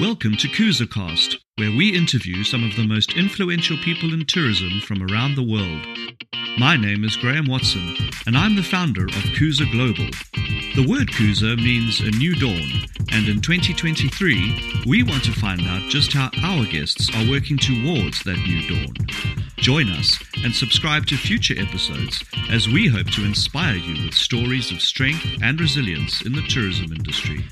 Welcome to KoozaCast, where we interview some of the most influential people in tourism from around the world. My name is Graham Watson, and I'm the founder of Kooza Global. The word Kooza means a new dawn, and in 2023, we want to find out just how our guests are working towards that new dawn. Join us and subscribe to future episodes as we hope to inspire you with stories of strength and resilience in the tourism industry.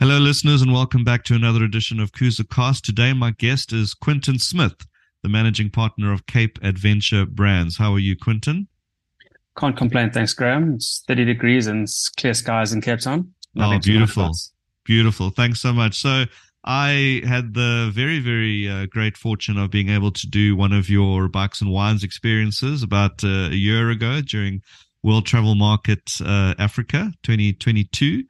Hello, listeners, and welcome back to another edition of KoozaCast. Today, my guest is Quintin Smith, the managing partner of Cape Adventure Brands. How are you, Quintin? Can't complain, thanks, Graham. It's 30 degrees and clear skies in Cape Town. Nothing oh, beautiful. Beautiful. Thanks so much. So, I had the very, very uh, great fortune of being able to do one of your bikes and wines experiences about uh, a year ago during World Travel Market uh, Africa 2022.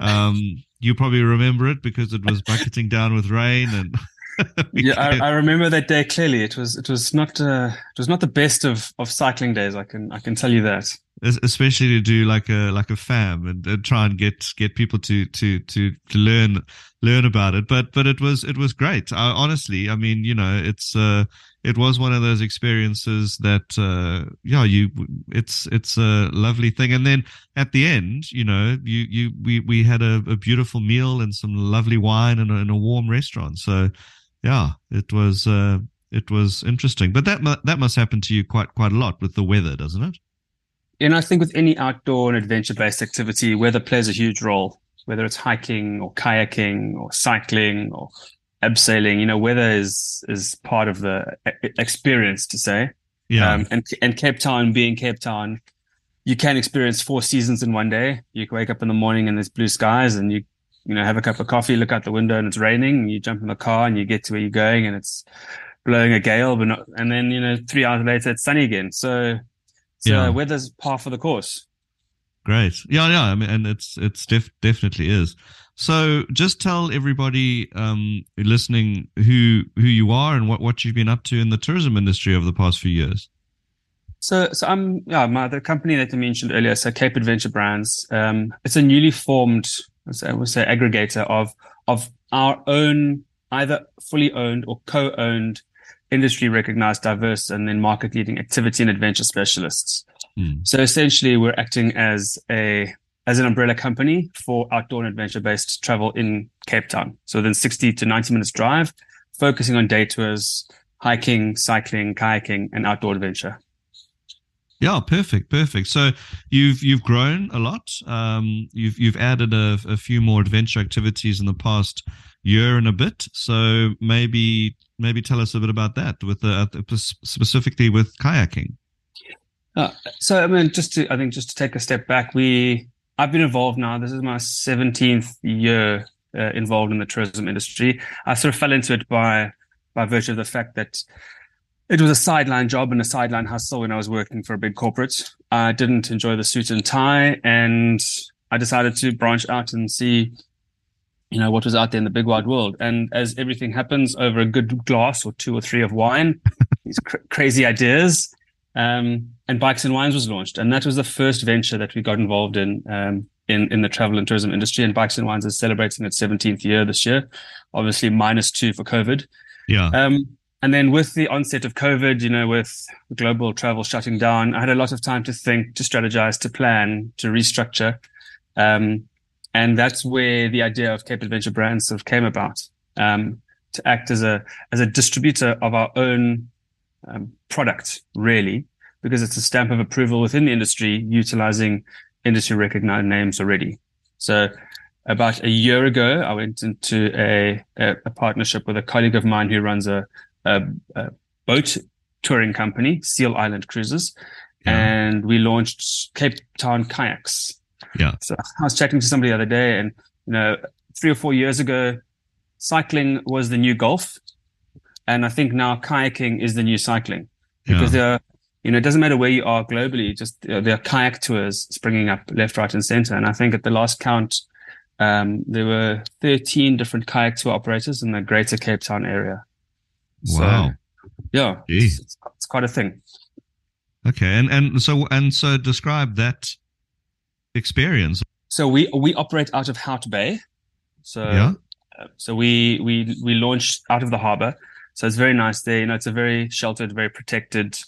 Um, you probably remember it because it was bucketing down with rain and. yeah, I, I, remember that day clearly. It was it was not uh, it was not the best of of cycling days. I can I can tell you that. Especially to do like a like a fam and, and try and get get people to to to to learn learn about it. But but it was it was great. I, honestly, I mean, you know, it's uh, it was one of those experiences that uh, yeah, you it's it's a lovely thing. And then at the end, you know, you you we we had a, a beautiful meal and some lovely wine and a, a warm restaurant. So yeah, it was uh, it was interesting. But that mu- that must happen to you quite quite a lot with the weather, doesn't it? And I think with any outdoor and adventure based activity, weather plays a huge role. Whether it's hiking or kayaking or cycling or abseiling, you know, weather is is part of the experience to say. Yeah. Um, and and Cape Town being Cape Town, you can experience four seasons in one day. You wake up in the morning and there's blue skies, and you you know, have a cup of coffee, look out the window and it's raining. And you jump in the car and you get to where you're going and it's blowing a gale, but not, and then, you know, three hours later, it's sunny again. So, so yeah. weather's par for the course. Great. Yeah. Yeah. I mean, and it's, it's def- definitely is. So just tell everybody, um, listening who, who you are and what, what you've been up to in the tourism industry over the past few years. So, so I'm, yeah, my, the company that I mentioned earlier, so Cape Adventure Brands, um, it's a newly formed I would say aggregator of of our own either fully owned or co-owned industry recognized diverse and then market leading activity and adventure specialists. Mm. So essentially we're acting as a as an umbrella company for outdoor and adventure based travel in Cape Town. So within 60 to 90 minutes drive, focusing on day tours, hiking, cycling, kayaking, and outdoor adventure. Yeah, perfect, perfect. So you've you've grown a lot. Um, you've you've added a, a few more adventure activities in the past year and a bit. So maybe maybe tell us a bit about that with the specifically with kayaking. Uh, so I mean, just to I think just to take a step back, we I've been involved now. This is my seventeenth year uh, involved in the tourism industry. I sort of fell into it by by virtue of the fact that it was a sideline job and a sideline hustle when I was working for a big corporate. I didn't enjoy the suit and tie and I decided to branch out and see, you know, what was out there in the big wide world. And as everything happens over a good glass or two or three of wine, these cr- crazy ideas, um, and Bikes and Wines was launched. And that was the first venture that we got involved in, um, in, in the travel and tourism industry. And Bikes and Wines is celebrating its 17th year this year, obviously minus two for COVID. Yeah. Um, and then with the onset of COVID, you know, with global travel shutting down, I had a lot of time to think, to strategize, to plan, to restructure. Um, and that's where the idea of Cape Adventure Brands sort of came about, um, to act as a, as a distributor of our own um, product, really, because it's a stamp of approval within the industry, utilizing industry recognized names already. So about a year ago, I went into a, a, a partnership with a colleague of mine who runs a, a, a boat touring company, Seal Island Cruises, yeah. and we launched Cape Town Kayaks. Yeah. So I was chatting to somebody the other day, and you know, three or four years ago, cycling was the new golf, and I think now kayaking is the new cycling because yeah. there are, you know, it doesn't matter where you are globally, just you know, there are kayak tours springing up left, right, and center. And I think at the last count, um, there were 13 different kayak tour operators in the greater Cape Town area. Wow. So, yeah, it's, it's, quite a thing. Okay, and and so and so describe that experience. So we we operate out of Hout Bay. So yeah. Uh, so we we we launched out of the harbor. So it's very nice there. You know, it's a very sheltered, very protected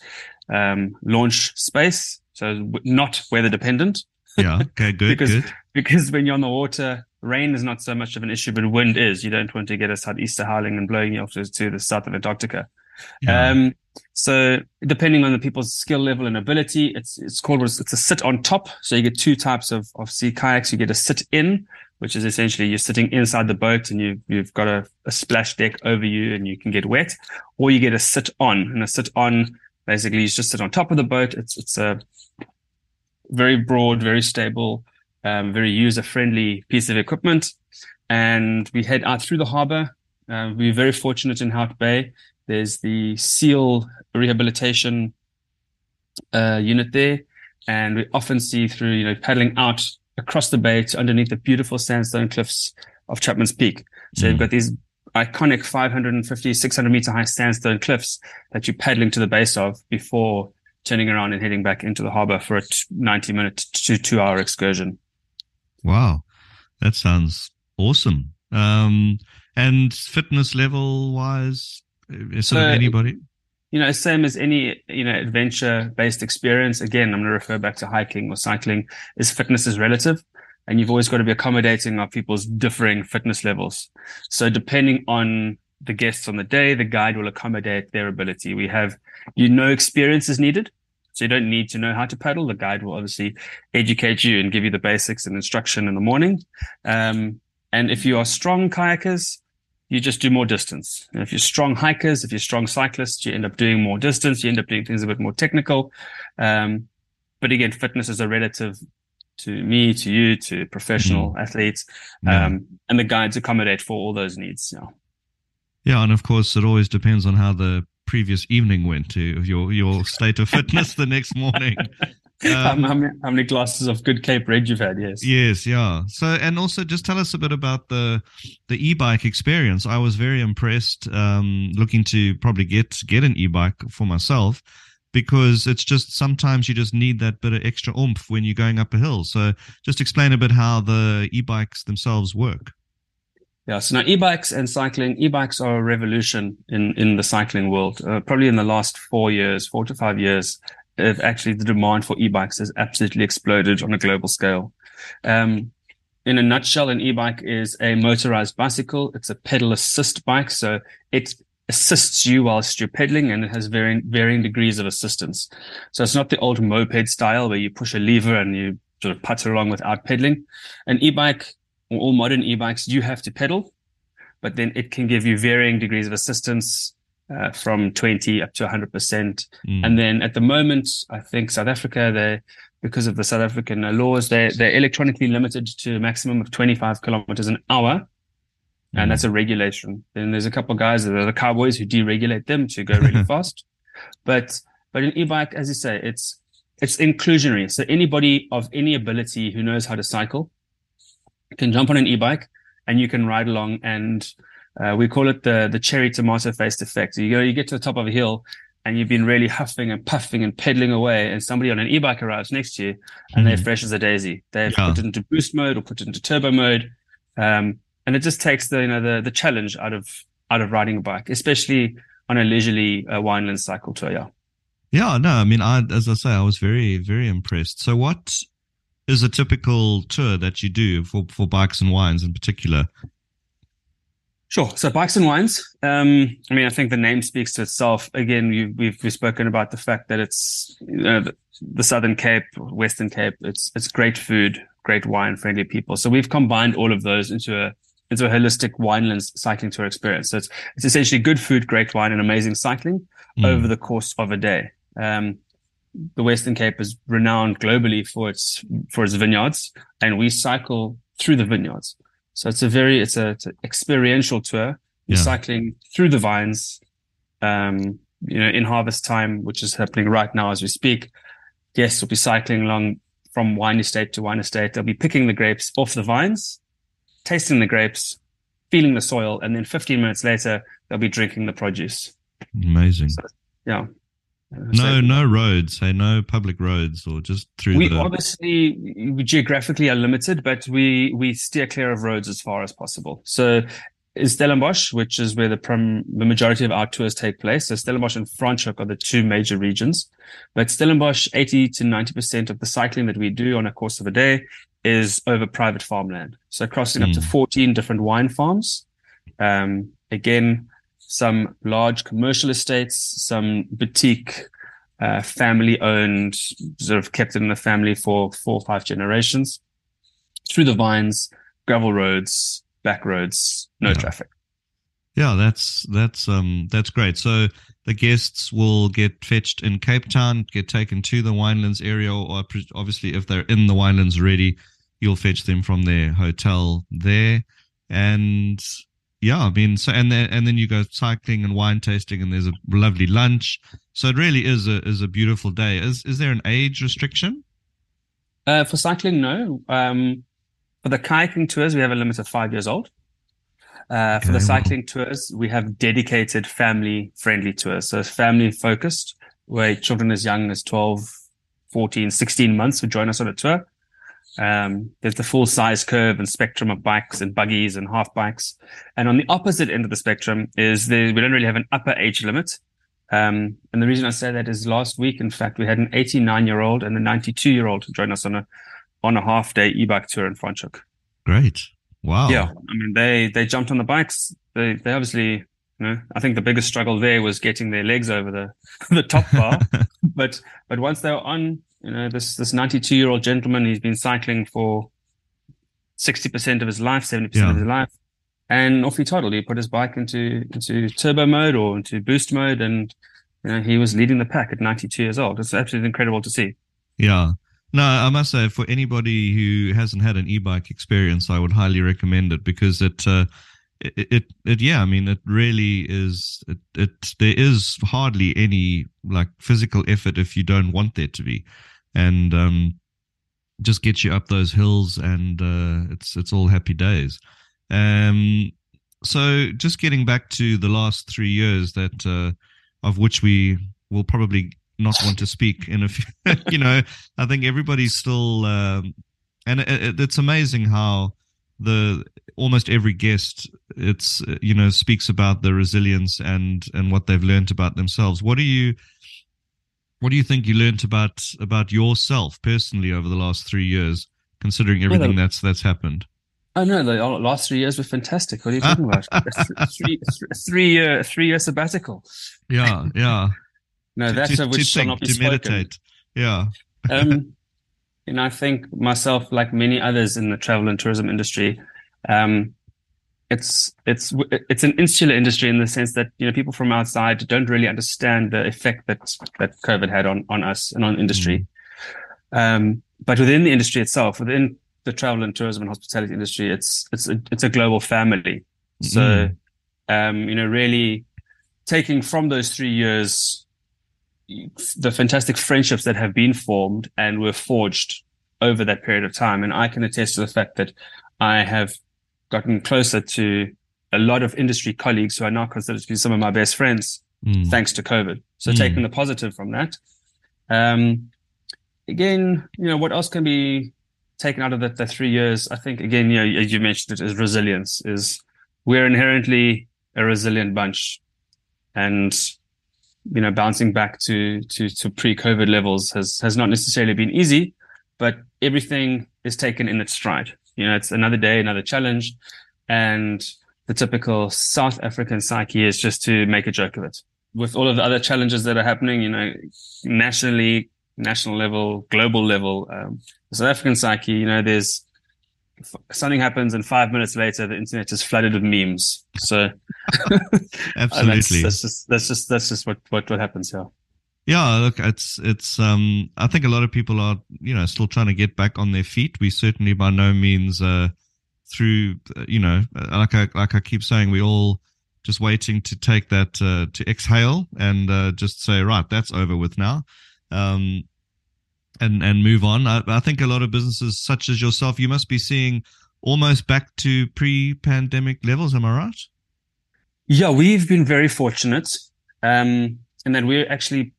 um, launch space. So not weather dependent. Yeah. Okay. Good. because good. Because when you're on the water, rain is not so much of an issue, but wind is. You don't want to get a southeaster howling and blowing you off to, the south of Antarctica. Yeah. Um, so depending on the people's skill level and ability, it's it's called it's a sit on top. So you get two types of of sea kayaks. You get a sit in, which is essentially you're sitting inside the boat and you you've got a, a splash deck over you and you can get wet, or you get a sit on. And a sit on basically you just sit on top of the boat. It's it's a very broad, very stable, um, very user friendly piece of equipment. And we head out through the harbor. Uh, we're very fortunate in Hout Bay. There's the SEAL rehabilitation uh, unit there. And we often see through, you know, paddling out across the bay to underneath the beautiful sandstone cliffs of Chapman's Peak. So you've got these iconic 550, 600 meter high sandstone cliffs that you're paddling to the base of before turning around and heading back into the harbor for a 90 minute to two hour excursion. Wow. That sounds awesome. Um, and fitness level wise, is So- it anybody? you know, same as any, you know, adventure based experience. Again, I'm going to refer back to hiking or cycling is fitness is relative and you've always got to be accommodating of people's differing fitness levels. So depending on the guests on the day, the guide will accommodate their ability. We have, you know, experience is needed. So you don't need to know how to paddle. The guide will obviously educate you and give you the basics and instruction in the morning. Um, and if you are strong kayakers, you just do more distance. And if you're strong hikers, if you're strong cyclists, you end up doing more distance. You end up doing things a bit more technical. Um, but again, fitness is a relative to me, to you, to professional athletes. Yeah. Um, and the guides accommodate for all those needs. Yeah. Yeah, and of course, it always depends on how the previous evening went to your your state of fitness the next morning. Um, how, many, how many glasses of good Cape Red you've had? Yes. yes, yeah. So, and also, just tell us a bit about the the e-bike experience. I was very impressed. Um, looking to probably get get an e-bike for myself because it's just sometimes you just need that bit of extra oomph when you're going up a hill. So, just explain a bit how the e-bikes themselves work. Yeah. So now e-bikes and cycling, e-bikes are a revolution in, in the cycling world. Uh, probably in the last four years, four to five years, actually the demand for e-bikes has absolutely exploded on a global scale. Um, in a nutshell, an e-bike is a motorized bicycle. It's a pedal assist bike. So it assists you whilst you're pedaling and it has varying, varying degrees of assistance. So it's not the old moped style where you push a lever and you sort of putter along without pedaling. An e-bike all modern e-bikes, you have to pedal, but then it can give you varying degrees of assistance uh, from 20 up to 100%. Mm. And then at the moment, I think South Africa, they because of the South African laws, they they're electronically limited to a maximum of 25 kilometers an hour. And Mm. that's a regulation. Then there's a couple of guys that are the cowboys who deregulate them to go really fast. But but an e-bike, as you say, it's it's inclusionary. So anybody of any ability who knows how to cycle can jump on an e-bike and you can ride along and uh, we call it the the cherry tomato faced effect. So you go, you get to the top of a hill and you've been really huffing and puffing and pedaling away, and somebody on an e-bike arrives next to you and they're Mhm. fresh as a daisy. They've Yeah. put it into boost mode or put it into turbo mode, um, and it just takes the you know the the challenge out of out of riding a bike, especially on a leisurely uh, wineland cycle tour. Yeah. Yeah, no, I mean, I as I say, I was very, very impressed. So, what is a typical tour that you do for for bikes and wines in particular? Sure. So bikes and wines. Um, I mean, I think the name speaks to itself. Again, you, we've we've spoken about the fact that it's you know, the, the Southern Cape, Western Cape. It's it's great food, great wine, friendly people. So we've combined all of those into a into a holistic winelands cycling tour experience. So it's it's essentially good food, great wine, and amazing cycling Mm. over the course of a day. Um, the Western Cape is renowned globally for its for its vineyards, and we cycle through the vineyards. So it's a very it's a it's an experiential tour. You're Yeah. cycling through the vines, um, you know, in harvest time, which is happening right now as we speak. Guests will be cycling along from wine estate to wine estate. They'll be picking the grapes off the vines, tasting the grapes, feeling the soil, and then 15 minutes later they'll be drinking the produce. Amazing. Yeah. No, no roads. Hey, no public roads, or just through we the. obviously we geographically are limited, but we we steer clear of roads as far as possible. So is Stellenbosch, which is where the prim, the majority of our tours take place. So Stellenbosch and Franschhoek are the two major regions. But Stellenbosch, 80 to 90% of the cycling that we do on a course of a day is over private farmland. So crossing mm. up to hmm. 14 different wine farms. Um, again, some large commercial estates, some boutique, uh, family owned, sort of kept in the family for four or five generations through the vines, gravel roads, back roads, no yeah. traffic. Yeah, that's that's um that's great. So the guests will get fetched in Cape Town, get taken to the Winelands area, or obviously if they're in the Winelands already, you'll fetch them from their hotel there. And yeah, I mean, so and then and then you go cycling and wine tasting, and there's a lovely lunch. So it really is a is a beautiful day. Is is there an age restriction? Uh, for cycling, no. Um, for the kayaking tours, we have a limit of five years old. Uh, for okay, the cycling wow. tours, we have dedicated family friendly tours. So it's family focused, where children as young as 12, 14, 16 months would join us on a tour. Um, there's the full size curve and spectrum of bikes and buggies and half bikes. And on the opposite end of the spectrum is the, we don't really have an upper age limit. Um, and the reason I say that is last week, in fact, we had an 89 year old and a 92 year old join us on a on a half day e-bike tour in Franschhoek. Great. Wow. Yeah. I mean, they, they jumped on the bikes. They, they obviously, you know, I think the biggest struggle there was getting their legs over the, the top bar. but, but once they were on, you know, this, this 92 year old gentleman, he's been cycling for 60% of his life, 70% yeah. of his life. And off he toddled. He put his bike into, into turbo mode or into boost mode. And, you know, he was leading the pack at 92 years old. It's absolutely incredible to see. Yeah. No, I must say, for anybody who hasn't had an e-bike experience, I would highly recommend it because it, uh, it, it, it, yeah, I mean, it really is. It, it, there is hardly any like physical effort if you don't want there to be, and um, just gets you up those hills, and uh, it's it's all happy days. Um, so just getting back to the last three years that uh, of which we will probably not want to speak in a few, you know, I think everybody's still, um, and it, it's amazing how the almost every guest it's you know speaks about the resilience and and what they've learned about themselves what do you what do you think you learned about about yourself personally over the last three years considering everything well, that's that's happened Oh no, the last three years were fantastic. What are you talking about? three, three year, three year sabbatical. Yeah, yeah. No, that's to, a which shall not be to spoken. meditate. Yeah. um, know, I think myself, like many others in the travel and tourism industry, um, it's it's it's an insular industry in the sense that you know people from outside don't really understand the effect that that COVID had on on us and on industry. Mm. Um, but within the industry itself, within the travel and tourism and hospitality industry, it's it's a, it's a global family. So, mm. um, you know, really taking from those three years the fantastic friendships that have been formed and were forged over that period of time. And I can attest to the fact that I have gotten closer to a lot of industry colleagues who are now considered to be some of my best friends mm. thanks to COVID. So mm. taking the positive from that. Um, again, you know, what else can be taken out of the, the three years? I think again, you know, as you mentioned it is resilience is we're inherently a resilient bunch and you know, bouncing back to to to pre-COVID levels has has not necessarily been easy, but everything is taken in its stride. You know, it's another day, another challenge, and the typical South African psyche is just to make a joke of it. With all of the other challenges that are happening, you know, nationally, national level, global level, um, South African psyche, you know, there's something happens and five minutes later the internet is flooded with memes. So absolutely. that's, that's, just that's just that's just what what, what happens here. Yeah look it's it's um i think a lot of people are you know still trying to get back on their feet. We certainly by no means uh through you know like i like i keep saying we all just waiting to take that uh, to exhale and uh, just say right that's over with now. Um and and move on. I, I think a lot of businesses such as yourself, you must be seeing almost back to pre-pandemic levels. Am I right? Yeah, we've been very fortunate, um, and that we're actually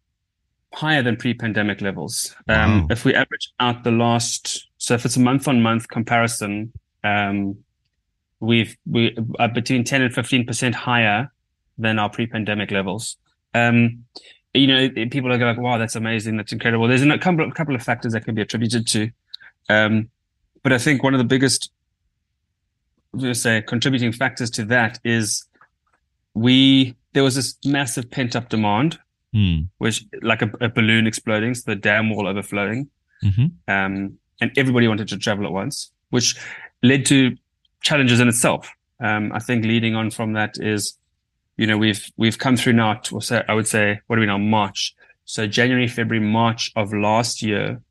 higher than pre-pandemic levels. Um, wow. If we average out the last, so if it's a month-on-month comparison, um, we've we are between 10 and 15 percent higher than our pre-pandemic levels. Um, you know, people are going like, "Wow, that's amazing! That's incredible." There's a couple of, couple of factors that can be attributed to, um, but I think one of the biggest, let's say, contributing factors to that is we there was this massive pent up demand, mm. which like a, a, balloon exploding, so the dam wall overflowing, mm-hmm. um, and everybody wanted to travel at once, which led to challenges in itself. Um, I think leading on from that is, you know, we've we've come through now. To, I would say, what are we now? March. So January, February, March of last year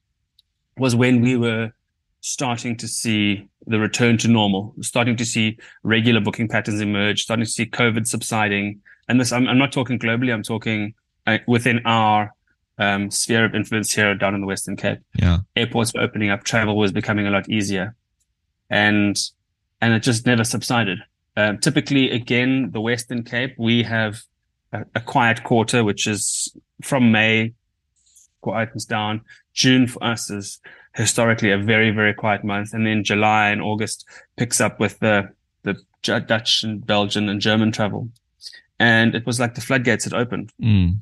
was when we were starting to see the return to normal, starting to see regular booking patterns emerge, starting to see COVID subsiding. And this, I'm, I'm not talking globally. I'm talking uh, within our um, sphere of influence here down in the Western Cape. Yeah, airports were opening up, travel was becoming a lot easier, and and it just never subsided. Um, typically, again, the Western Cape, we have a, a, quiet quarter, which is from May, quietens down. June for us is historically a very, very quiet month. And then July and August picks up with the, the Dutch and Belgian and German travel. And it was like the floodgates had opened. Mm.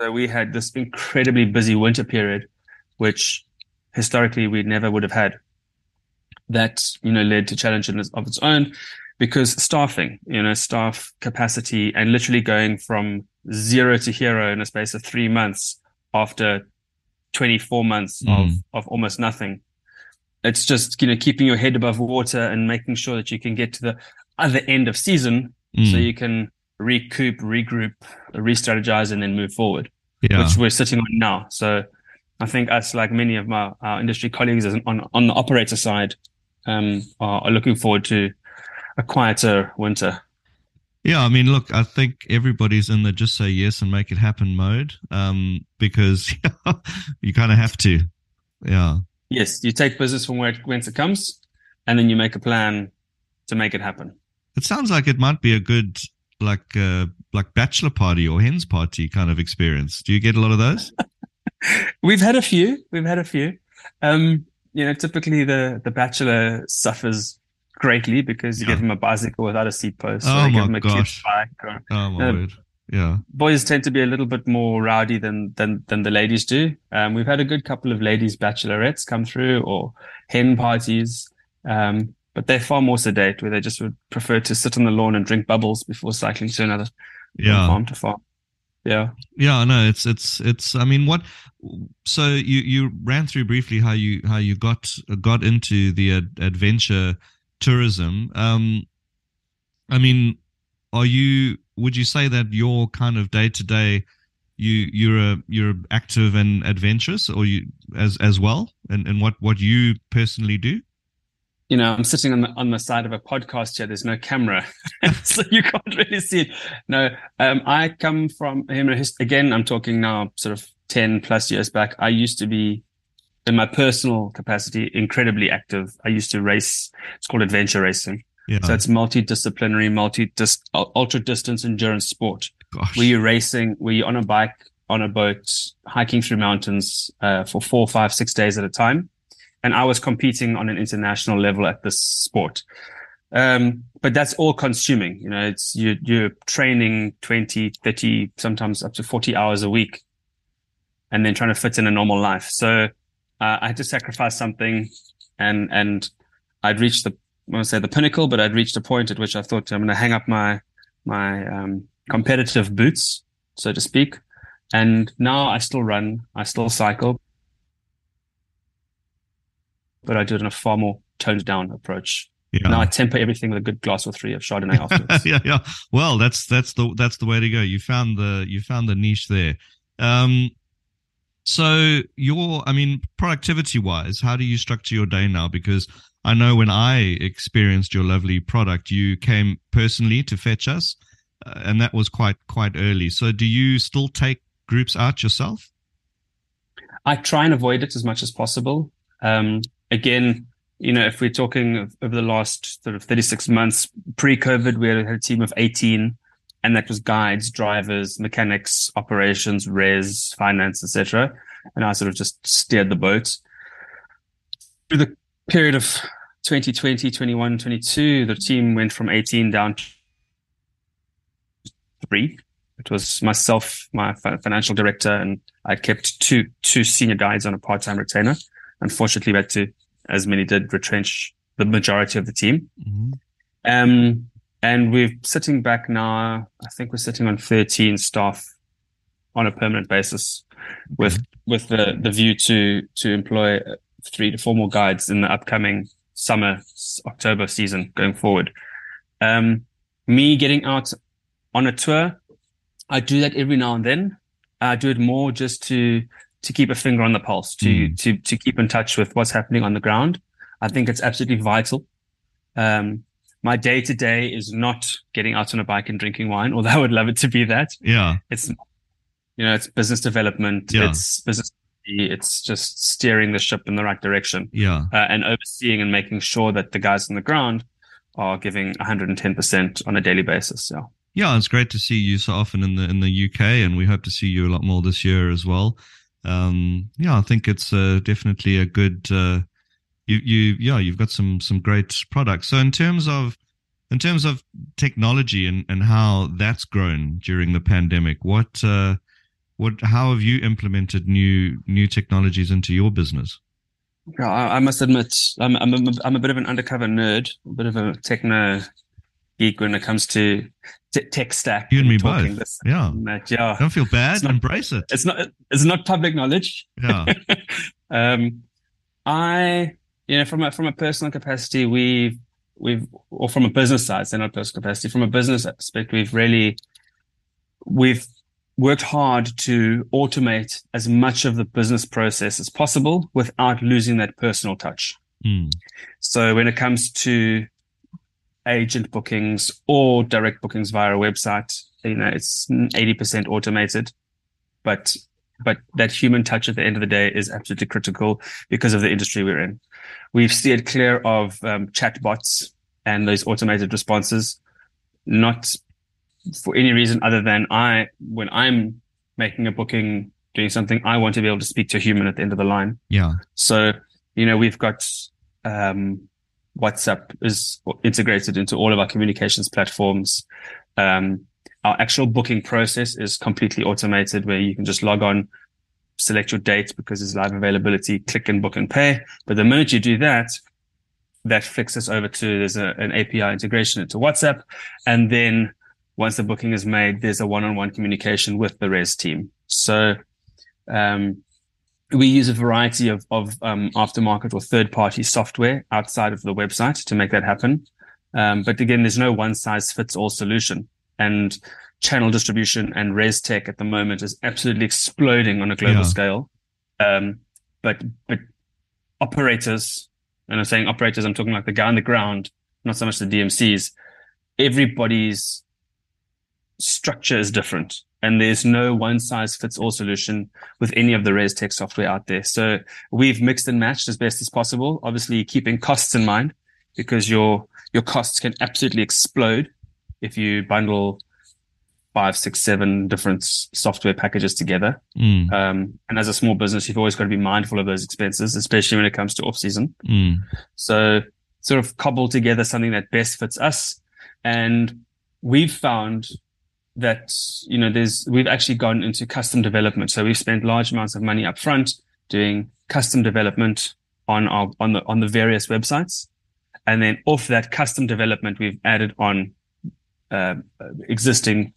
So we had this incredibly busy winter period, which historically we never would have had that you know led to challenges of its own because staffing, you know, staff capacity and literally going from zero to hero in a space of three months after 24 months mm. of, of almost nothing. It's just, you know, keeping your head above water and making sure that you can get to the other end of season mm. so you can recoup, regroup, re-strategize and then move forward, yeah. which we're sitting on now. So I think us, like many of my our industry colleagues on, on the operator side, um, are, are looking forward to a quieter winter. Yeah, I mean, look, I think everybody's in the just say yes and make it happen mode um, because you kind of have to. Yeah. Yes, you take business from where it, whence it comes, and then you make a plan to make it happen. It sounds like it might be a good like uh, like bachelor party or hens party kind of experience. Do you get a lot of those? We've had a few. We've had a few. Um, you know, typically the the bachelor suffers greatly because you yeah. give him a bicycle without a seat post. Oh so my give him a gosh! Bike or, oh my uh, word! Yeah, boys tend to be a little bit more rowdy than than than the ladies do. Um, we've had a good couple of ladies bachelorettes come through or hen parties. Um, but they're far more sedate, where they just would prefer to sit on the lawn and drink bubbles before cycling to another yeah. farm to farm. Yeah, yeah, no, it's it's it's. I mean, what? So you you ran through briefly how you how you got got into the ad- adventure tourism. Um, I mean, are you? Would you say that your kind of day to day? you you're a you're active and adventurous or you as as well and and what what you personally do you know, I'm sitting on the on the side of a podcast here. There's no camera, so you can't really see it. No, um, I come from. Again, I'm talking now, sort of ten plus years back. I used to be, in my personal capacity, incredibly active. I used to race. It's called adventure racing. Yeah. So it's multidisciplinary, multi ultra distance endurance sport. Gosh. Were you racing? Were you on a bike, on a boat, hiking through mountains uh, for four, five, six days at a time? and I was competing on an international level at this sport. Um, but that's all consuming, you know, it's you, you're training 20, 30, sometimes up to 40 hours a week and then trying to fit in a normal life. So, uh, I had to sacrifice something and, and I'd reached the, I want to say the pinnacle, but I'd reached a point at which I thought I'm going to hang up my, my, um, competitive boots, so to speak. And now I still run, I still cycle, but I do it in a far more toned down approach. Yeah. Now I temper everything with a good glass or three of Chardonnay afterwards. yeah, yeah. Well, that's that's the that's the way to go. You found the you found the niche there. Um, so your, I mean, productivity wise, how do you structure your day now? Because I know when I experienced your lovely product, you came personally to fetch us, uh, and that was quite quite early. So do you still take groups out yourself? I try and avoid it as much as possible. Um, again, you know, if we're talking over the last sort of 36 months pre-COVID, we had a team of 18, and that was guides, drivers, mechanics, operations, res, finance, etc. And I sort of just steered the boat through the period of 2020, 21, 22, the team went from 18 down to three. It was myself, my financial director, and I kept two two senior guides on a part time retainer. Unfortunately, we had to, as many did, retrench the majority of the team. Mm-hmm. Um, and we're sitting back now. I think we're sitting on 13 staff on a permanent basis, with mm-hmm. with the the view to to employ three to four more guides in the upcoming summer October season going forward. Um, me getting out on a tour, I do that every now and then. I do it more just to to keep a finger on the pulse, to mm. to to keep in touch with what's happening on the ground. I think it's absolutely vital. Um, my day to day is not getting out on a bike and drinking wine, although I would love it to be that. Yeah, it's you know, it's business development. Yeah. It's business it's just steering the ship in the right direction. Yeah. Uh, and overseeing and making sure that the guys on the ground are giving 110% on a daily basis. Yeah. Yeah, it's great to see you so often in the in the UK, and we hope to see you a lot more this year as well. Um, yeah, I think it's uh, definitely a good. Uh, you you yeah, you've got some some great products. So in terms of in terms of technology and and how that's grown during the pandemic, what uh, what? How have you implemented new new technologies into your business? I, I must admit, I'm I'm a, I'm a bit of an undercover nerd, a bit of a techno geek when it comes to t- tech stack. You and me both. This, yeah. yeah. Don't feel bad. Not, Embrace it. It's not. It's not public knowledge. Yeah. um, I, you know, from a from a personal capacity, we've we've, or from a business side, so not personal capacity, from a business aspect, we've really, we've worked hard to automate as much of the business process as possible without losing that personal touch. Mm. So when it comes to agent bookings or direct bookings via a website, you know, it's 80% automated, but but that human touch at the end of the day is absolutely critical because of the industry we're in. We've steered clear of um, chatbots and those automated responses, not for any reason other than I, when I'm making a booking, doing something, I want to be able to speak to a human at the end of the line. Yeah. So, you know, we've got, um, WhatsApp is integrated into all of our communications platforms. Um, our actual booking process is completely automated where you can just log on, select your date because there's live availability, click and book and pay. But the minute you do that, that flicks us over to there's a, an API integration into WhatsApp. And then once the booking is made, there's a one-on-one communication with the res team. So, um, we use a variety of, of um, aftermarket or third-party software outside of the website to make that happen. Um, but again, there's no one-size-fits-all solution. And channel distribution and res tech at the moment is absolutely exploding on a global yeah. scale. Um, but but operators, and I'm saying operators, I'm talking like the guy on the ground, not so much the DMCs. Everybody's structure is different and there's no one size fits all solution with any of the res tech software out there. So we've mixed and matched as best as possible, obviously keeping costs in mind because your, your costs can absolutely explode if you bundle five, six, seven different software packages together. Mm. Um, and as a small business, you've always got to be mindful of those expenses, especially when it comes to off season. Mm. So sort of cobble together something that best fits us. And we've found that you know there's we've actually gone into custom development so we've spent large amounts of money up front doing custom development on our on the on the various websites and then off that custom development we've added on uh, existing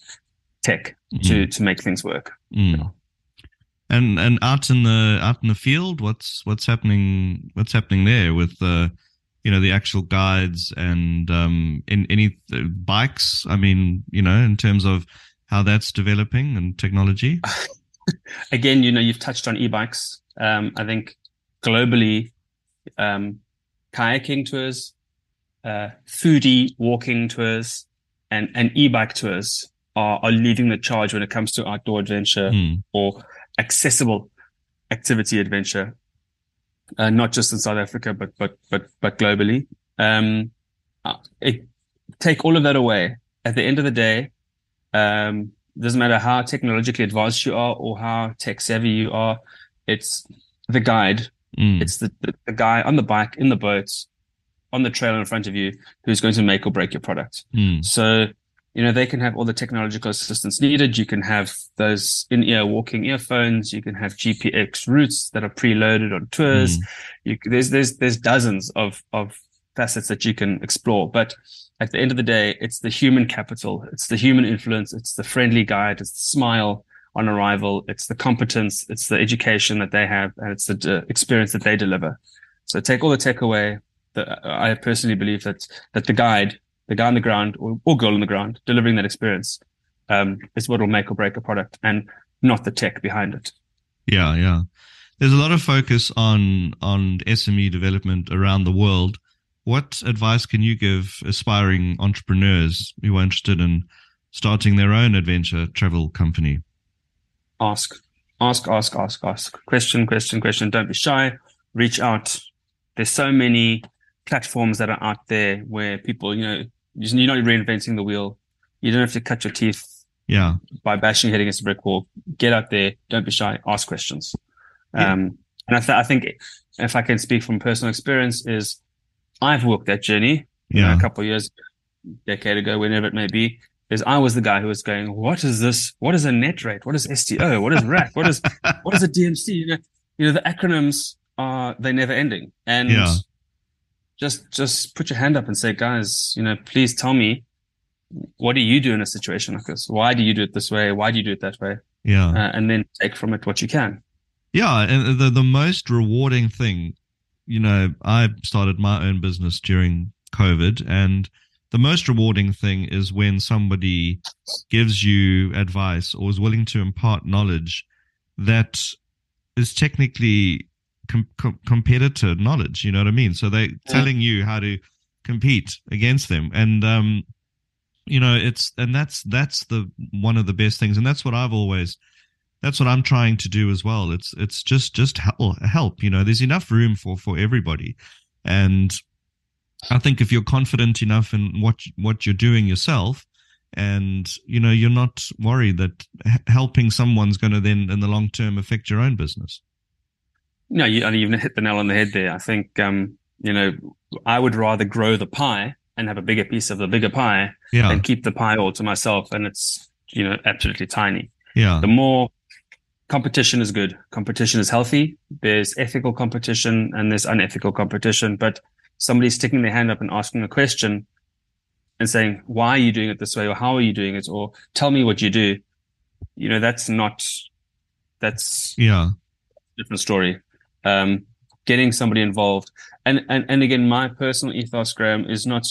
tech mm. to to make things work mm. and and out in the out in the field what's what's happening what's happening there with the uh, you know the actual guides and um, in any uh, bikes. I mean, you know, in terms of how that's developing and technology. Again, you know, you've touched on e-bikes. Um, I think globally, um, kayaking tours, uh, foodie walking tours, and and e-bike tours are are leading the charge when it comes to outdoor adventure mm. or accessible activity adventure uh, not just in South Africa, but but but but globally. Um, uh, it, take all of that away. At the end of the day, um, doesn't matter how technologically advanced you are or how tech savvy you are. It's the guide. Mm. It's the, the, the guy on the bike in the boats on the trail in front of you who's going to make or break your product. Mm. So, you know, they can have all the technological assistance needed. You can have those in ear walking earphones. You can have GPX routes that are preloaded on tours. Mm. You, there's, there's, there's dozens of, of facets that you can explore. But at the end of the day, it's the human capital. It's the human influence. It's the friendly guide. It's the smile on arrival. It's the competence. It's the education that they have and it's the uh, experience that they deliver. So take all the tech away. The, I personally believe that, that the guide, the guy on the ground or, or girl on the ground delivering that experience, um, is what will make or break a product and not the tech behind it. Yeah. Yeah. There's a lot of focus on, on SME development around the world. What advice can you give aspiring entrepreneurs who are interested in starting their own adventure travel company? Ask, ask, ask, ask, ask. Question, question, question. Don't be shy. Reach out. There's so many platforms that are out there where people, you know, you're not reinventing the wheel. You don't have to cut your teeth yeah. by bashing your head against a brick wall. Get out there. Don't be shy. Ask questions. Yeah. Um, and I, th- I think if I can speak from personal experience is I've walked that journey you know, Yeah. a couple of years, decade ago, whenever it may be, is I was the guy who was going, what is this? What is a net rate? What is STO? What is RAC? What is, what is a DMC? You know, you know, the acronyms are, they're never ending. And Yeah. Just, just put your hand up and say, guys, you know, please tell me, what do you do in a situation like this? Why do you do it this way? Why do you do it that way? Yeah. Uh, and then take from it what you can. Yeah, and the the most rewarding thing, you know, I started my own business during COVID, and the most rewarding thing is when somebody gives you advice or is willing to impart knowledge that is technically com- com- competitor knowledge. You know what I mean? So they're telling you how to compete against them, and um, you know, it's and that's that's the one of the best things, and that's what I've always that's what I'm trying to do as well. It's it's just just help, help. You know, there's enough room for for everybody, and I think if you're confident enough in what what you're doing yourself, and you know you're not worried that helping someone's going to then in the long term affect your own business. No, you, and you've hit the nail on the head there. I think, um, you know, I would rather grow the pie and have a bigger piece of the bigger pie Yeah, than keep the pie all to myself. And it's, you know, absolutely tiny. yeah, The more competition is good. Competition is healthy. There's ethical competition and there's unethical competition, but somebody sticking their hand up and asking a question and saying, why are you doing it this way? Or how are you doing it? Or tell me what you do. You know, that's not, that's yeah, different story. Um, getting somebody involved, and and and again, my personal ethos, Graham, is not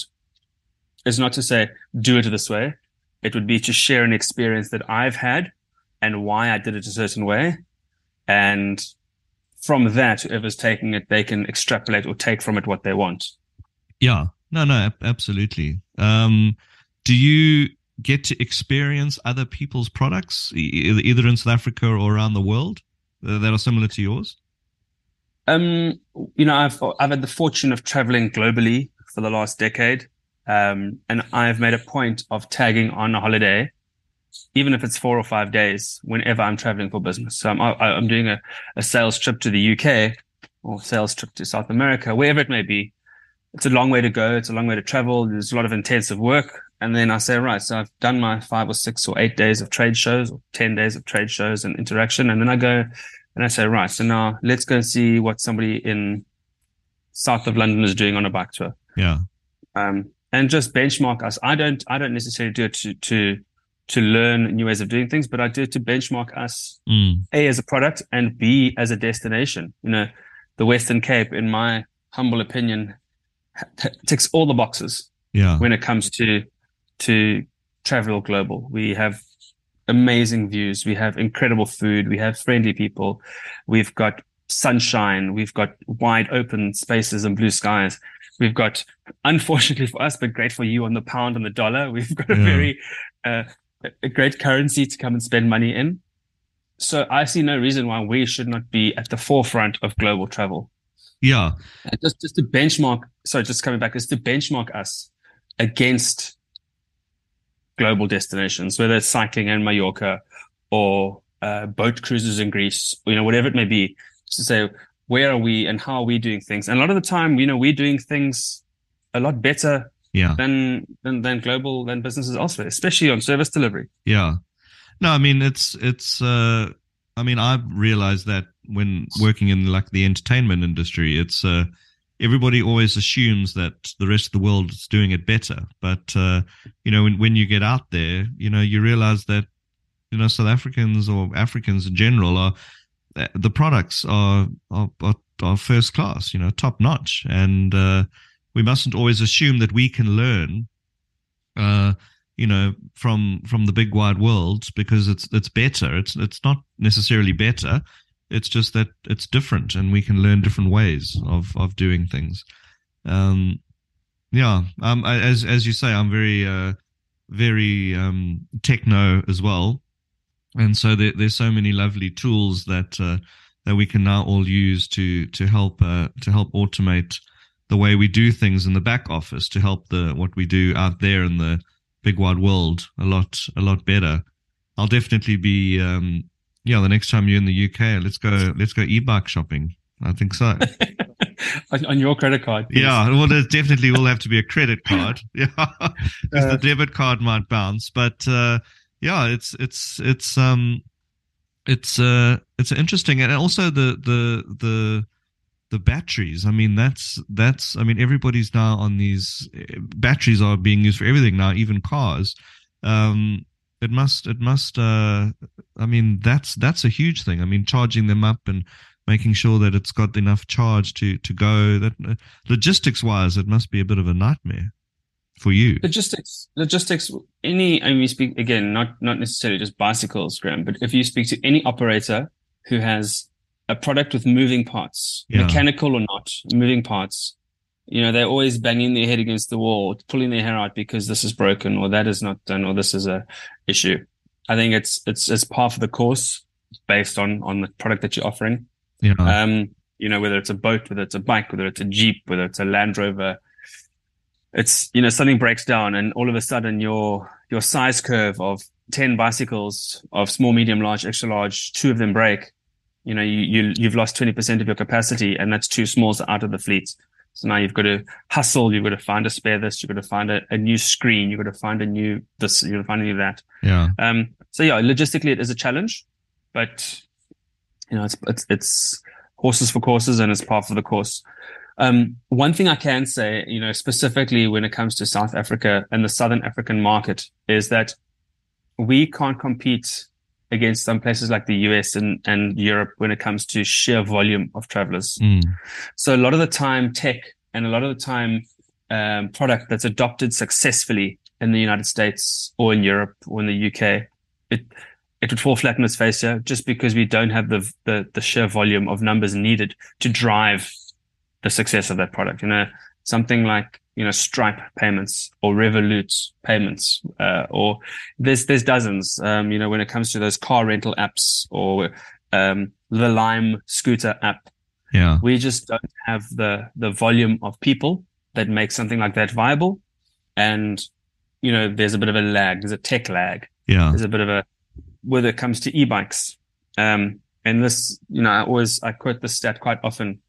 is not to say do it this way. It would be to share an experience that I've had and why I did it a certain way, and from that, whoever's taking it, they can extrapolate or take from it what they want. yeah. No, no, ab- absolutely. Um, do you get to experience other people's products, either in South Africa or around the world, uh, that are similar to yours? Um, you know, I've I've had the fortune of traveling globally for the last decade, um, and I've made a point of tagging on a holiday, even if it's four or five days, whenever I'm traveling for business. So I'm I- I'm doing a, a sales trip to the UK or sales trip to South America, wherever it may be. It's a long way to go. It's a long way to travel. There's a lot of intensive work. And then I say, right, so I've done my five or six or eight days of trade shows or 10 days of trade shows and interaction. And then I go and I said, right, so now let's go and see what somebody in south of London is doing on a bike tour. Yeah, Um, and just benchmark us. I don't, I don't necessarily do it to, to, to learn new ways of doing things, but I do it to benchmark us mm, A as a product and B as a destination. You know, the Western Cape, in my humble opinion, t- ticks all the boxes yeah, when it comes to to travel global. We have amazing views. We have incredible food. We have friendly people. We've got sunshine. We've got wide open spaces and blue skies. We've got, unfortunately for us, but great for you on the pound and the dollar. We've got a Yeah. very uh, a great currency to come and spend money in. So I see no reason why we should not be at the forefront of global travel. yeah, And just just to benchmark, sorry, just coming back, is to benchmark us against global destinations, whether it's cycling in Mallorca or uh, boat cruises in Greece, you know, whatever it may be, to say where are we and how are we doing things. And a lot of the time, you know, we're doing things a lot better yeah. than, than than global than businesses elsewhere, especially on service delivery. Yeah. No, I mean it's it's uh I mean I've realized that when working in like the entertainment industry, it's uh everybody always assumes that the rest of the world is doing it better. But uh, you know, when when you get out there, you know, you realize that you know South Africans or Africans in general are the products are are, are, are first class, you know, top notch, and uh, we mustn't always assume that we can learn. Uh, you know, from from the big wide world because it's it's better. It's it's not necessarily better. It's just that it's different, and we can learn different ways of of doing things. Um, yeah, um, I, as as you say, I'm very uh, very um, techno as well, and so there, there's so many lovely tools that uh, that we can now all use to to help uh, to help automate the way we do things in the back office to help the what we do out there in the big wide world a lot a lot better. I'll definitely be um, yeah the next time you're in the UK, let's go let's go e-bike shopping. I think so. on, your credit card. Please. Yeah, well, there definitely will have to be a credit card. Yeah, because uh, the debit card might bounce. But uh, yeah, it's it's it's um it's uh it's interesting, and also the the the the batteries. I mean, that's that's. I mean, everybody's now on these batteries are being used for everything now, even cars. Um, it must it must. Uh, I mean, that's that's a huge thing. I mean, charging them up and making sure that it's got enough charge to to go. That uh, logistics wise, it must be a bit of a nightmare for you. Logistics, logistics. Any, I mean, speak again, not not necessarily just bicycles, Graham, but if you speak to any operator who has a product with moving parts, yeah. mechanical or not, moving parts. You know, they're always banging their head against the wall, pulling their hair out because this is broken or that is not done or this is a issue. I think it's it's it's part of the course based on on the product that you're offering. Yeah. Um, you know, whether it's a boat, whether it's a bike, whether it's a Jeep, whether it's a Land Rover, it's you know something breaks down and all of a sudden your your size curve of 10 bicycles of small medium large extra large two of them break you know, you, you have lost 20% of your capacity and that's two smalls out of the fleet. So now you've got to hustle. You've got to find a spare this. You've got to find a, a new screen. You've got to find a new this. You've got to find a new that. Yeah. Um, so yeah, logistically it is a challenge, but you know, it's, it's, it's horses for courses and it's par for the course. Um, one thing I can say, you know, specifically when it comes to South Africa and the Southern African market is that we can't compete against some places like the US and, and Europe when it comes to sheer volume of travelers. Mm. So a lot of the time tech and a lot of the time um, product that's adopted successfully in the United States or in Europe or in the UK, it, it would fall flat on its face here just because we don't have the, the, the sheer volume of numbers needed to drive the success of that product. You know, something like you know Stripe payments or Revolut payments, uh, or there's there's dozens. Um, you know, when it comes to those car rental apps or um, the Lime scooter app, yeah, we just don't have the the volume of people that make something like that viable. And you know, there's a bit of a lag. There's a tech lag. Yeah, there's a bit of a whether it comes to e-bikes. Um, and this, you know, I always I quote this stat quite often.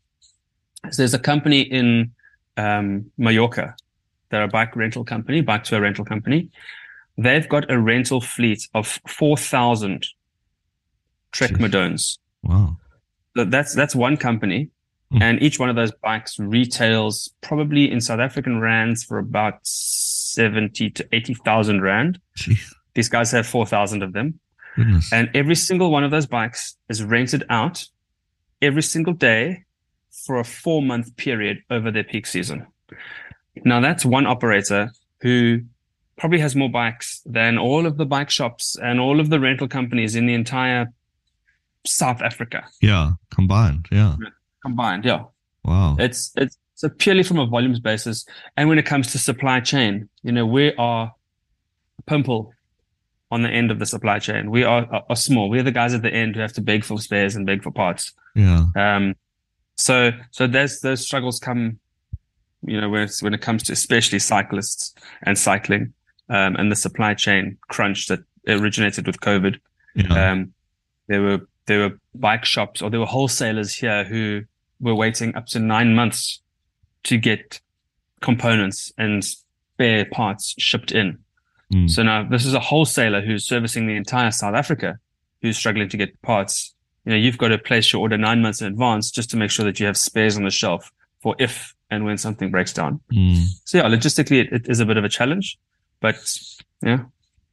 So there's a company in um, Mallorca. They're a bike rental company, bike tour rental company. They've got a rental fleet of 4,000 Trek Madones. Wow. So that's, that's one company. Mm. And each one of those bikes retails probably in South African rands for about 70 to 80,000 rand. Jeez. These guys have 4,000 of them. Goodness. And every single one of those bikes is rented out every single day for a four month period over their peak season. Now that's one operator who probably has more bikes than all of the bike shops and all of the rental companies in the entire South Africa. Yeah, combined. Yeah. Combined, yeah. Wow. It's it's so purely from a volumes basis. And when it comes to supply chain, you know, we are pimple on the end of the supply chain. We are, are, are small. We're the guys at the end who have to beg for spares and beg for parts. Yeah. Um, so so there's those struggles come, you know, when when it comes to especially cyclists and cycling, um, and the supply chain crunch that originated with COVID. Yeah. Um, there were there were bike shops or there were wholesalers here who were waiting up to nine months to get components and spare parts shipped in. Mm. So now this is a wholesaler who's servicing the entire South Africa who's struggling to get parts. You know, you've got to place your order nine months in advance just to make sure that you have spares on the shelf for if and when something breaks down. Mm. So yeah, logistically it, it is a bit of a challenge, but yeah,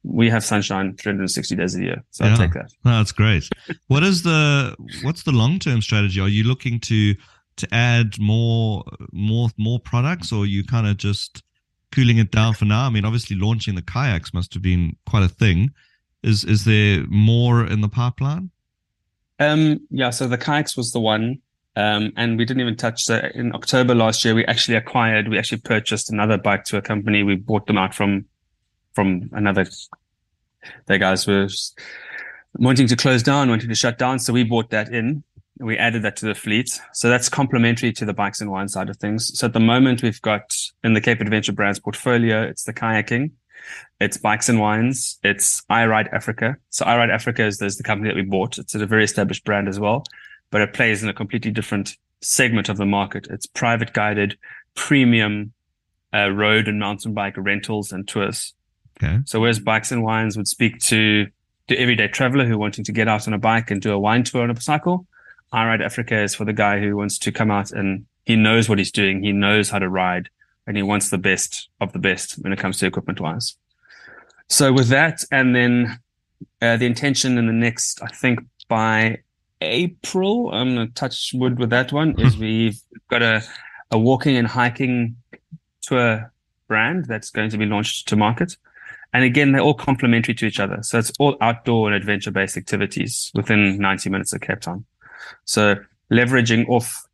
we have sunshine 360 days a year. So Yeah. I'll take that. No, that's great. What is the what's the long term strategy? Are you looking to to add more more more products, or are you kind of just cooling it down for now? I mean, obviously launching the kayaks must have been quite a thing. Is is there more in the pipeline? Um, yeah, so the kayaks was the one. Um, and we didn't even touch that in October last year. We actually acquired, we actually purchased another bike to a company. We bought them out from, from another, their guys were wanting to close down, wanting to shut down. So we bought that in. We added that to the fleet. So that's complementary to the bikes and wine side of things. So at the moment we've got in the Cape Adventure Brands portfolio, it's the kayaking, it's bikes and wines, it's iRide Africa. So iRide Africa is, is the company that we bought. It's a very established brand as well, but it plays in a completely different segment of the market. It's private guided, premium uh, road and mountain bike rentals and tours. Okay. So whereas bikes and wines would speak to the everyday traveler who wanting to get out on a bike and do a wine tour on a cycle, iRide Africa is for the guy who wants to come out and he knows what he's doing. He knows how to ride and he wants the best of the best when it comes to equipment wise. So with that, and then uh, the intention in the next, I think by April, I'm going to touch wood with that one, is we've got a, a walking and hiking tour brand that's going to be launched to market. And again, they're all complementary to each other. So it's all outdoor and adventure based activities within 90 minutes of Cape Town. So leveraging off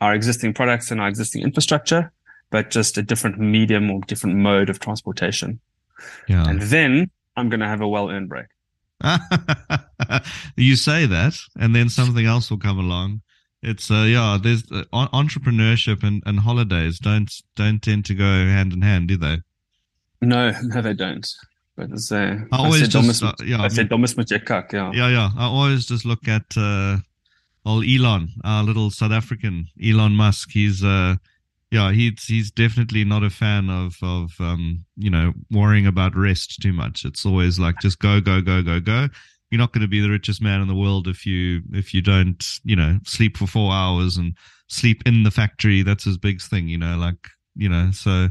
our existing products and our existing infrastructure, but just a different medium or different mode of transportation. Yeah. And then I'm going to have a well earned break. you say that, and then something else will come along. It's uh, yeah. There's uh, entrepreneurship and, and holidays don't don't tend to go hand in hand, do they? No, no, they don't. But it's, uh, I always said just uh, yeah. I I said domus met kak, yeah. Yeah, yeah. I always just look at uh old Elon, our little South African Elon Musk. He's uh yeah, he's he's definitely not a fan of of um, you know, worrying about rest too much. It's always like just go, go, go, go, go. You're not going to be the richest man in the world if you if you don't, you know, sleep for four hours and sleep in the factory. That's his big thing, you know, like you know, so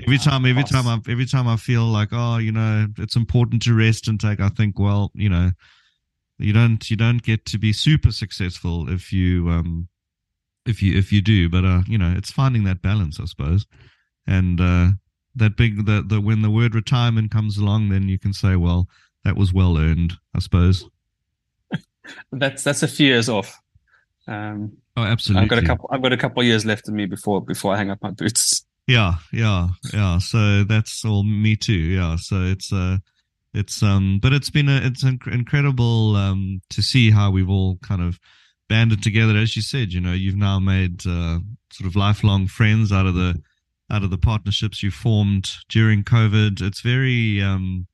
every time every time I every time I feel like, oh, you know, it's important to rest and take, I think, well, you know, you don't you don't get to be super successful if you um if you if you do but uh you know it's finding that balance i suppose and uh that big the, the when the word retirement comes along then you can say well that was well earned i suppose That's that's a few years off. Um, oh absolutely I've got a couple. I've got a couple years left in me before before I hang up my boots. yeah yeah yeah so that's all me too yeah so it's uh it's um but it's been a it's inc- incredible um to see how we've all kind of banded together as you said you know you've now made uh sort of lifelong friends out of the out of the partnerships you formed during covid. It's very um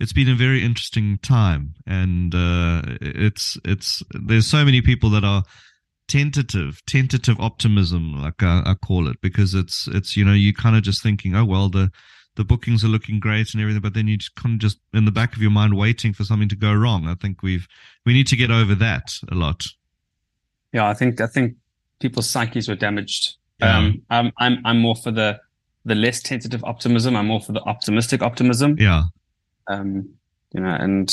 it's been a very interesting time. And uh it's it's there's so many people that are tentative tentative optimism like I, I call it because it's it's you know you kind of just thinking oh well the the bookings are looking great and everything but then you just kind of just in the back of your mind waiting for something to go wrong i think we've we need to get over that a lot Yeah, I think I think people's psyches were damaged. Yeah. Um, I'm I'm I'm more for the the less tentative optimism. I'm more for the optimistic optimism. yeah Um, you know, and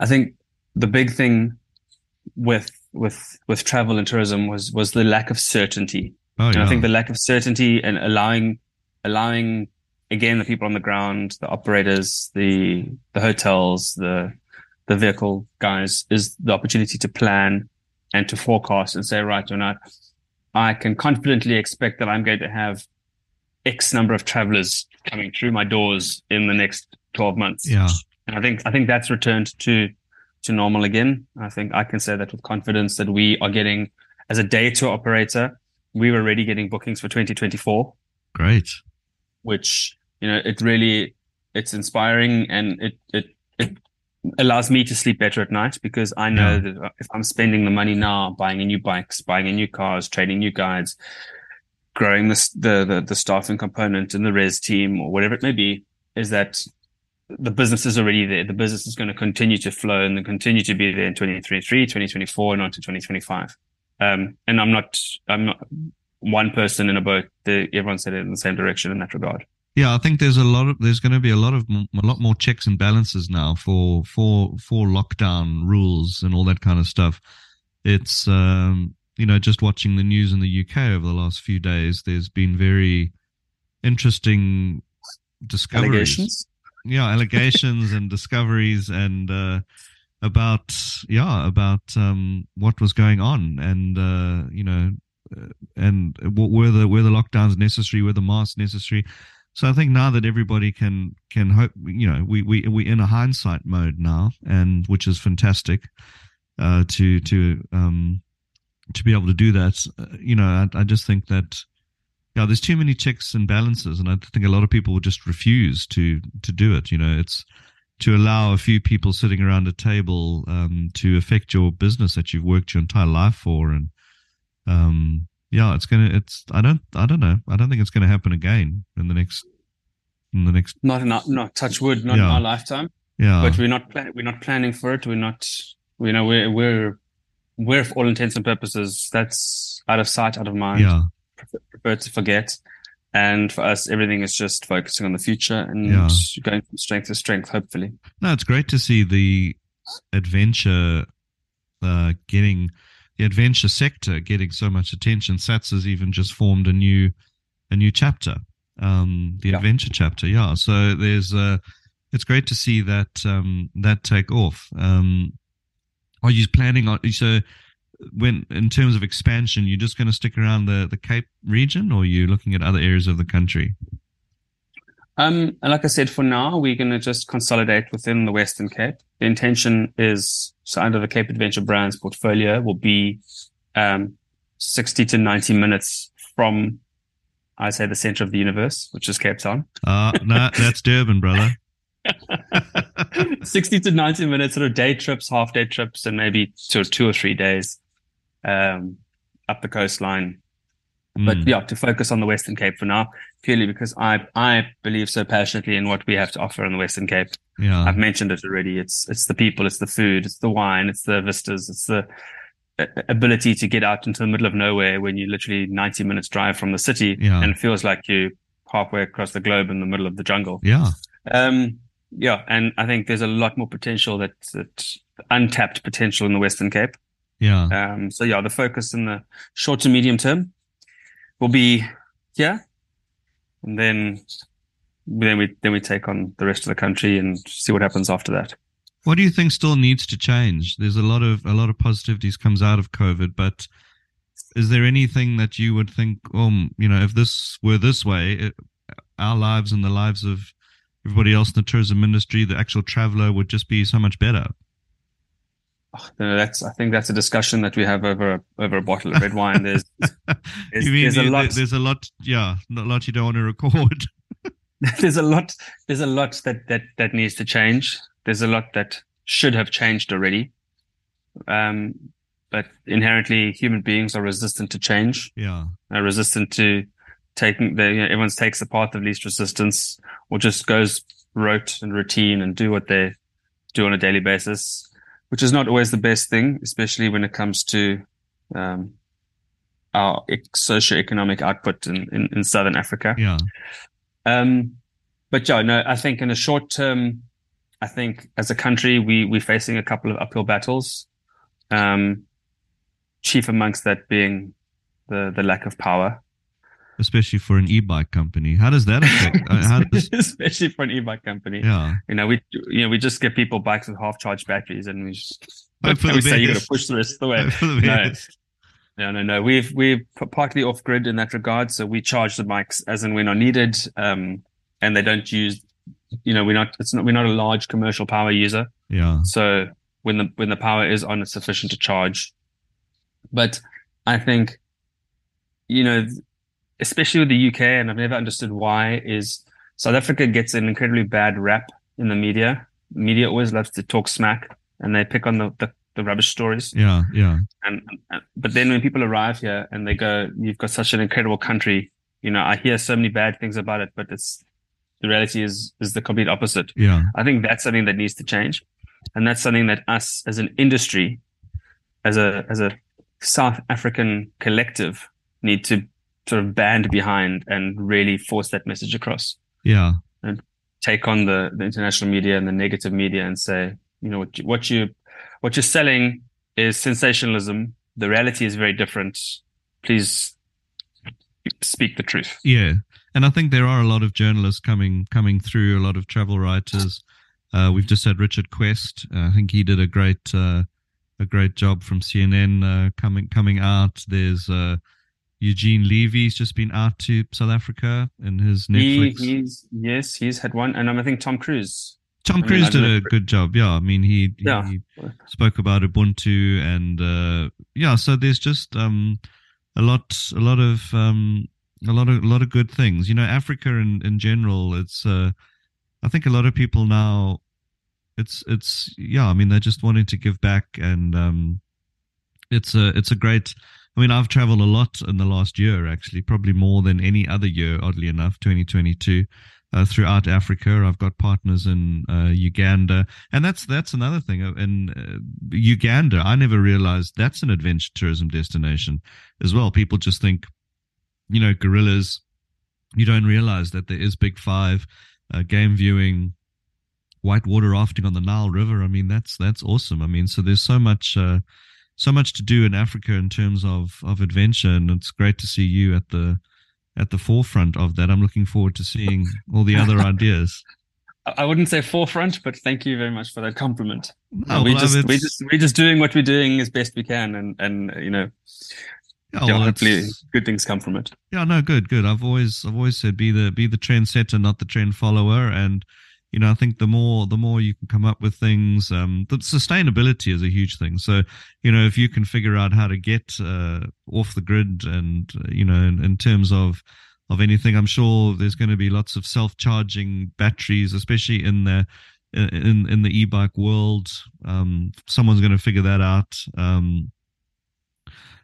I think the big thing with with with travel and tourism was was the lack of certainty. oh And yeah I think the lack of certainty and allowing allowing again the people on the ground, the operators, the the hotels, the the vehicle guys is the opportunity to plan and to forecast and say, right or not, I can confidently expect that I'm going to have X number of travelers coming through my doors in the next 12 months. yeah And I think I think that's returned to to normal again. I think I can say that with confidence that we are getting as a day tour operator, we were already getting bookings for 2024, great which you know it really it's inspiring and it it it allows me to sleep better at night because I know Yeah. that if I'm spending the money now buying a new bikes, buying a new cars, trading new guides, growing the, the, the the staffing component in the res team or whatever it may be is that the business is already there. The business is going to continue to flow and continue to be there in 2023, 2024, and on to 2025. Um, and I'm not, I'm not one person in a boat. The, everyone's headed in the same direction in that regard. Yeah, I think there's a lot of there's going to be a lot of a lot more checks and balances now for for for lockdown rules and all that kind of stuff. It's um, you know just watching the news in the UK over the last few days. There's been very interesting discoveries. Allegations? Yeah, allegations and discoveries and uh, about yeah about um, what was going on and uh, you know and were the were the lockdowns necessary? Were the masks necessary? So I think now that everybody can can hope, you know, we we we in a hindsight mode now, and which is fantastic uh, to to um, to be able to do that. Uh, you know, I, I just think that yeah, there's too many checks and balances, and I think a lot of people just refuse to to do it. You know, it's to allow a few people sitting around a table um, to affect your business that you've worked your entire life for, and um, yeah, it's gonna. It's I don't I don't know. I don't think it's gonna happen again in the next in the next. Not in our, not touch wood, not yeah. in our lifetime. Yeah, but we're not plan- we're not planning for it. We're not. You know, we're we're we're for all intents and purposes. That's out of sight, out of mind. Yeah, prefer, prefer to forget. And for us, everything is just focusing on the future and yeah. going from strength to strength. Hopefully. No, it's great to see the adventure uh, getting the adventure sector getting so much attention. SATS has even just formed a new a new chapter, um, the yeah. adventure chapter. Yeah, so there's uh, it's great to see that um, that take off. Um, are you planning on so? When in terms of expansion, you're just going to stick around the, the Cape region, or are you looking at other areas of the country? Um, and like I said, for now, we're going to just consolidate within the Western Cape. The intention is so under the Cape Adventure Brands portfolio will be um, 60 to 90 minutes from, I'd say, the center of the universe, which is Cape Town. Uh, no, that's Durban, brother. 60 to 90 minutes sort of day trips, half day trips, and maybe two, two or three days um, up the coastline but mm. yeah, to focus on the Western Cape for now, purely because I I believe so passionately in what we have to offer in the Western Cape. Yeah, I've mentioned it already. It's it's the people, it's the food, it's the wine, it's the vistas, it's the ability to get out into the middle of nowhere when you're literally 90 minutes drive from the city yeah. and it feels like you halfway across the globe in the middle of the jungle. Yeah. Um, yeah. And I think there's a lot more potential that, that untapped potential in the Western Cape. Yeah. Um, so yeah, the focus in the short to medium term will be here, and then then we then we take on the rest of the country and see what happens after that. What do you think still needs to change? There's a lot of a lot of positivities comes out of COVID, but is there anything that you would think, um, you know, if this were this way, it, our lives and the lives of everybody else in the tourism industry, the actual traveler would just be so much better? Oh, that's I think that's a discussion that we have over over a bottle of red wine. There's there's, there's a lot. There's a lot. Yeah, a lot you don't want to record. there's a lot. There's a lot that that that needs to change. There's a lot that should have changed already. Um, but inherently, human beings are resistant to change. Yeah, are resistant to taking the. You know, everyone takes the path of least resistance, or just goes rote and routine and do what they do on a daily basis which is not always the best thing, especially when it comes to um, our socio-economic output in, in, in, Southern Africa. Yeah. Um, but yeah, no, I think in the short term, I think as a country, we, we're facing a couple of uphill battles. Um, chief amongst that being the, the lack of power especially for an e-bike company. How does that affect? Uh, how does... especially for an e-bike company. Yeah. You know, we you know we just get people bikes with half charged batteries, and we just we say you got to push the rest of the way. No. no, no, no. We've we're partly off grid in that regard, so we charge the bikes as and when are needed, um, and they don't use. You know, we're not. It's not. We're not a large commercial power user. Yeah. So when the when the power is on, it's sufficient to charge. But I think, you know, especially with the UK, and I've never understood why, is South Africa gets an incredibly bad rap in the media. Media always loves to talk smack and they pick on the, the, the rubbish stories. Yeah, yeah. And, and but then when people arrive here and they go, "You've got such an incredible country," you know, I hear so many bad things about it, but it's the reality is is the complete opposite. Yeah, I think that's something that needs to change, and that's something that us as an industry, as a as a South African collective, need to sort of band behind and really force that message across. Yeah, and take on the the international media and the negative media and say, you know, what you, what you what you're selling is sensationalism. The reality is very different. Please speak the truth. Yeah, and I think there are a lot of journalists coming coming through, a lot of travel writers. Uh, we've just had Richard Quest. Uh, I think he did a great uh, a great job from CNN uh, coming coming out. There's uh, Eugene Levy's just been out to South Africa in his Netflix. He, he's yes, he's had one, and I think Tom Cruise. Tom I Cruise mean, did a good job. Yeah, I mean he, yeah. he spoke about Ubuntu and uh, yeah. So there's just um, a lot, a lot of um, a lot of a lot of good things. You know, Africa in in general, it's uh, I think a lot of people now, it's it's yeah. I mean, they're just wanting to give back, and um, it's a it's a great. I mean, I've traveled a lot in the last year, actually, probably more than any other year, oddly enough, 2022. Uh, throughout Africa. I've got partners in uh, Uganda, and that's that's another thing. Uh, in uh, Uganda, I never realized that's an adventure tourism destination as well. People just think you know, gorillas, you don't realize that there is Big Five, uh, game viewing, whitewater rafting on the Nile River. I mean, that's that's awesome. I mean, so there's so much uh, so much to do in Africa in terms of of adventure, and it's great to see you at the at the forefront of that. I'm looking forward to seeing all the other ideas. I wouldn't say forefront, but thank you very much for that compliment. No, we just we just we're just doing what we're doing as best we can, and and you know, yeah, hopefully good things come from it. Yeah, no, good, good. I've always I've always said be the be the trendsetter, not the trend follower. And you know, I think the more the more you can come up with things, um, the sustainability is a huge thing. So, you know, if you can figure out how to get uh, off the grid, and uh, you know, in, in terms of of anything, I'm sure there's going to be lots of self charging batteries, especially in the in in the e-bike world. Um, someone's going to figure that out. Um,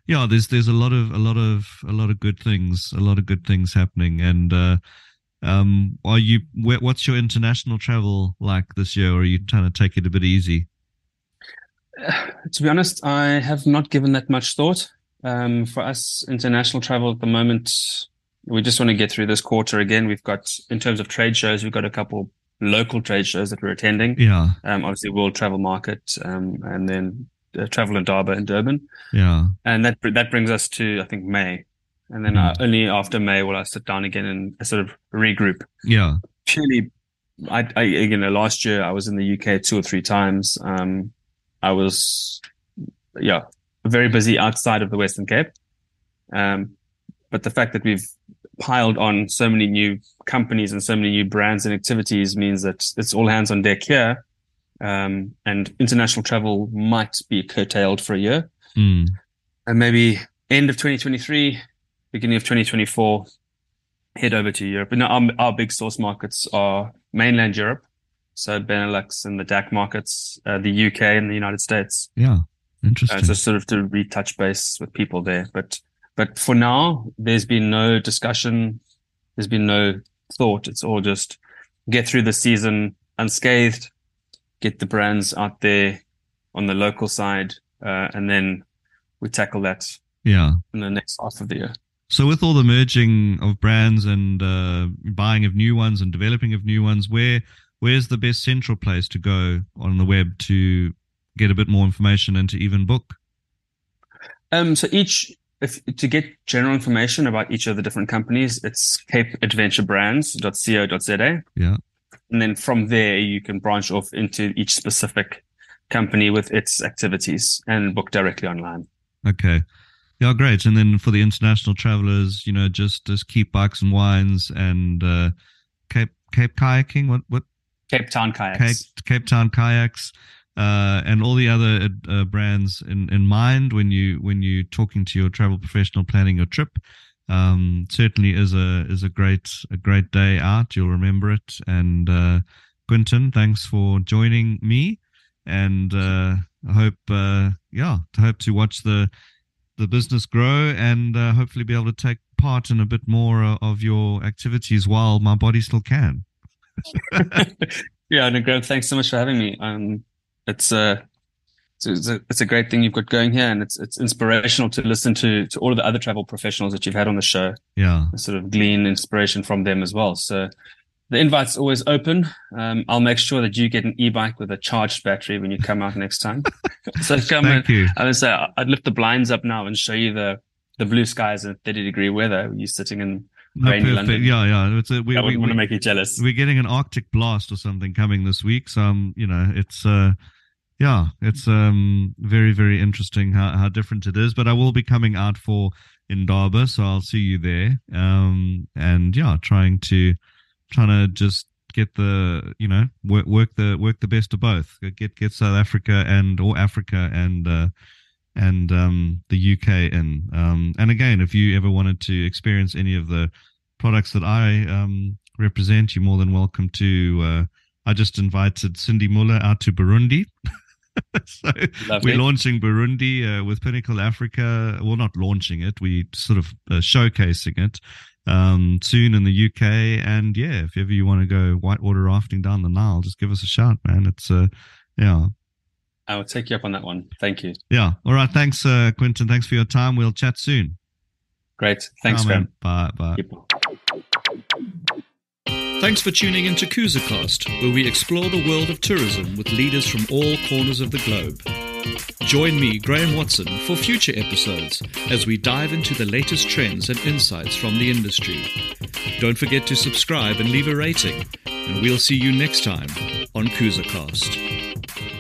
yeah, there's there's a lot of a lot of a lot of good things, a lot of good things happening. And uh, um, are you? What's your international travel like this year? Or are you trying to take it a bit easy? to be honest, I have not given that much thought. Um, for us, international travel at the moment, we just want to get through this quarter again. We've got, in terms of trade shows, we've got a couple local trade shows that we're attending. Yeah. Um, obviously, World Travel Market, um, and then uh, Travel Indaba in Durban. Yeah, and that that brings us to I think May, and then mm. uh, only after May will I sit down again and sort of regroup. Yeah, purely, I, I you know last year I was in the UK two or three times. Um, I was yeah very busy outside of the Western Cape. Um, but the fact that we've piled on so many new companies and so many new brands and activities means that it's all hands on deck here um, and international travel might be curtailed for a year. Mm. And maybe end of 2023, beginning of 2024, head over to Europe. And our, our big source markets are mainland Europe, so Benelux and the DACH markets, uh, the UK and the United States. Yeah, interesting. Uh, so sort of to retouch base with people there, but but for now, there's been no discussion. There's been no thought. It's all just get through the season unscathed, get the brands out there on the local side, uh, and then we tackle that. Yeah. In the next half of the year. So with all the merging of brands and uh, buying of new ones and developing of new ones, where where's the best central place to go on the web to get a bit more information and to even book? Um, so each, if to get general information about each of the different companies, it's capeadventurebrands.co.za. Yeah. And then from there, you can branch off into each specific company with its activities and book directly online. Okay. Yeah, great. And then for the international travelers, you know, just just keep bikes and wines and uh, Cape Cape kayaking. What what? Cape Town kayaks. Cape, Cape Town kayaks. Uh, and all the other uh, brands in, in mind when you when you talking to your travel professional planning your trip um, certainly is a is a great a great day out. You'll remember it. And uh, Quintin, thanks for joining me. And uh, I hope, uh, yeah, to hope to watch the the business grow and uh, hopefully be able to take part in a bit more uh, of your activities while my body still can. yeah, no, Graham, thanks so much for having me. Um, it's uh, it's a, it's a great thing you've got going here, and it's it's inspirational to listen to to all of the other travel professionals that you've had on the show. Yeah, sort of glean inspiration from them as well. So the invite's always open. Um, I'll make sure that you get an e-bike with a charged battery when you come out next time. so come Thank and, you. I would say I'd lift the blinds up now and show you the the blue skies and 30 degree weather. You're sitting in no, rainy London. Yeah, yeah. It's a, we, I wouldn't we, want to make you jealous. We're getting an Arctic blast or something coming this week, so um, you know, it's uh, yeah, it's um very very interesting how how different it is. But I will be coming out for Indaba, so I'll see you there. Um, and yeah, trying to trying to just get the you know work work the work the best of both. Get get South Africa and or Africa and uh, and um, the UK in. Um, and again, if you ever wanted to experience any of the products that I um, represent, you're more than welcome to. Uh, I just invited Cindy Muller out to Burundi. so Lovely. we're launching Burundi uh, with Pinnacle Africa. Well, not launching it, we sort of uh, showcasing it um, soon in the UK. And yeah, if ever you want to go whitewater rafting down the Nile, just give us a shout, man. It's uh, yeah. I will take you up on that one. Thank you. Yeah. All right. Thanks, uh, Quintin. Thanks for your time. We'll chat soon. Great. Thanks, Graham. man. Bye. Bye. Thanks for tuning into Cruisercast, where we explore the world of tourism with leaders from all corners of the globe. Join me, Graham Watson, for future episodes as we dive into the latest trends and insights from the industry. Don't forget to subscribe and leave a rating, and we'll see you next time on Cruisercast.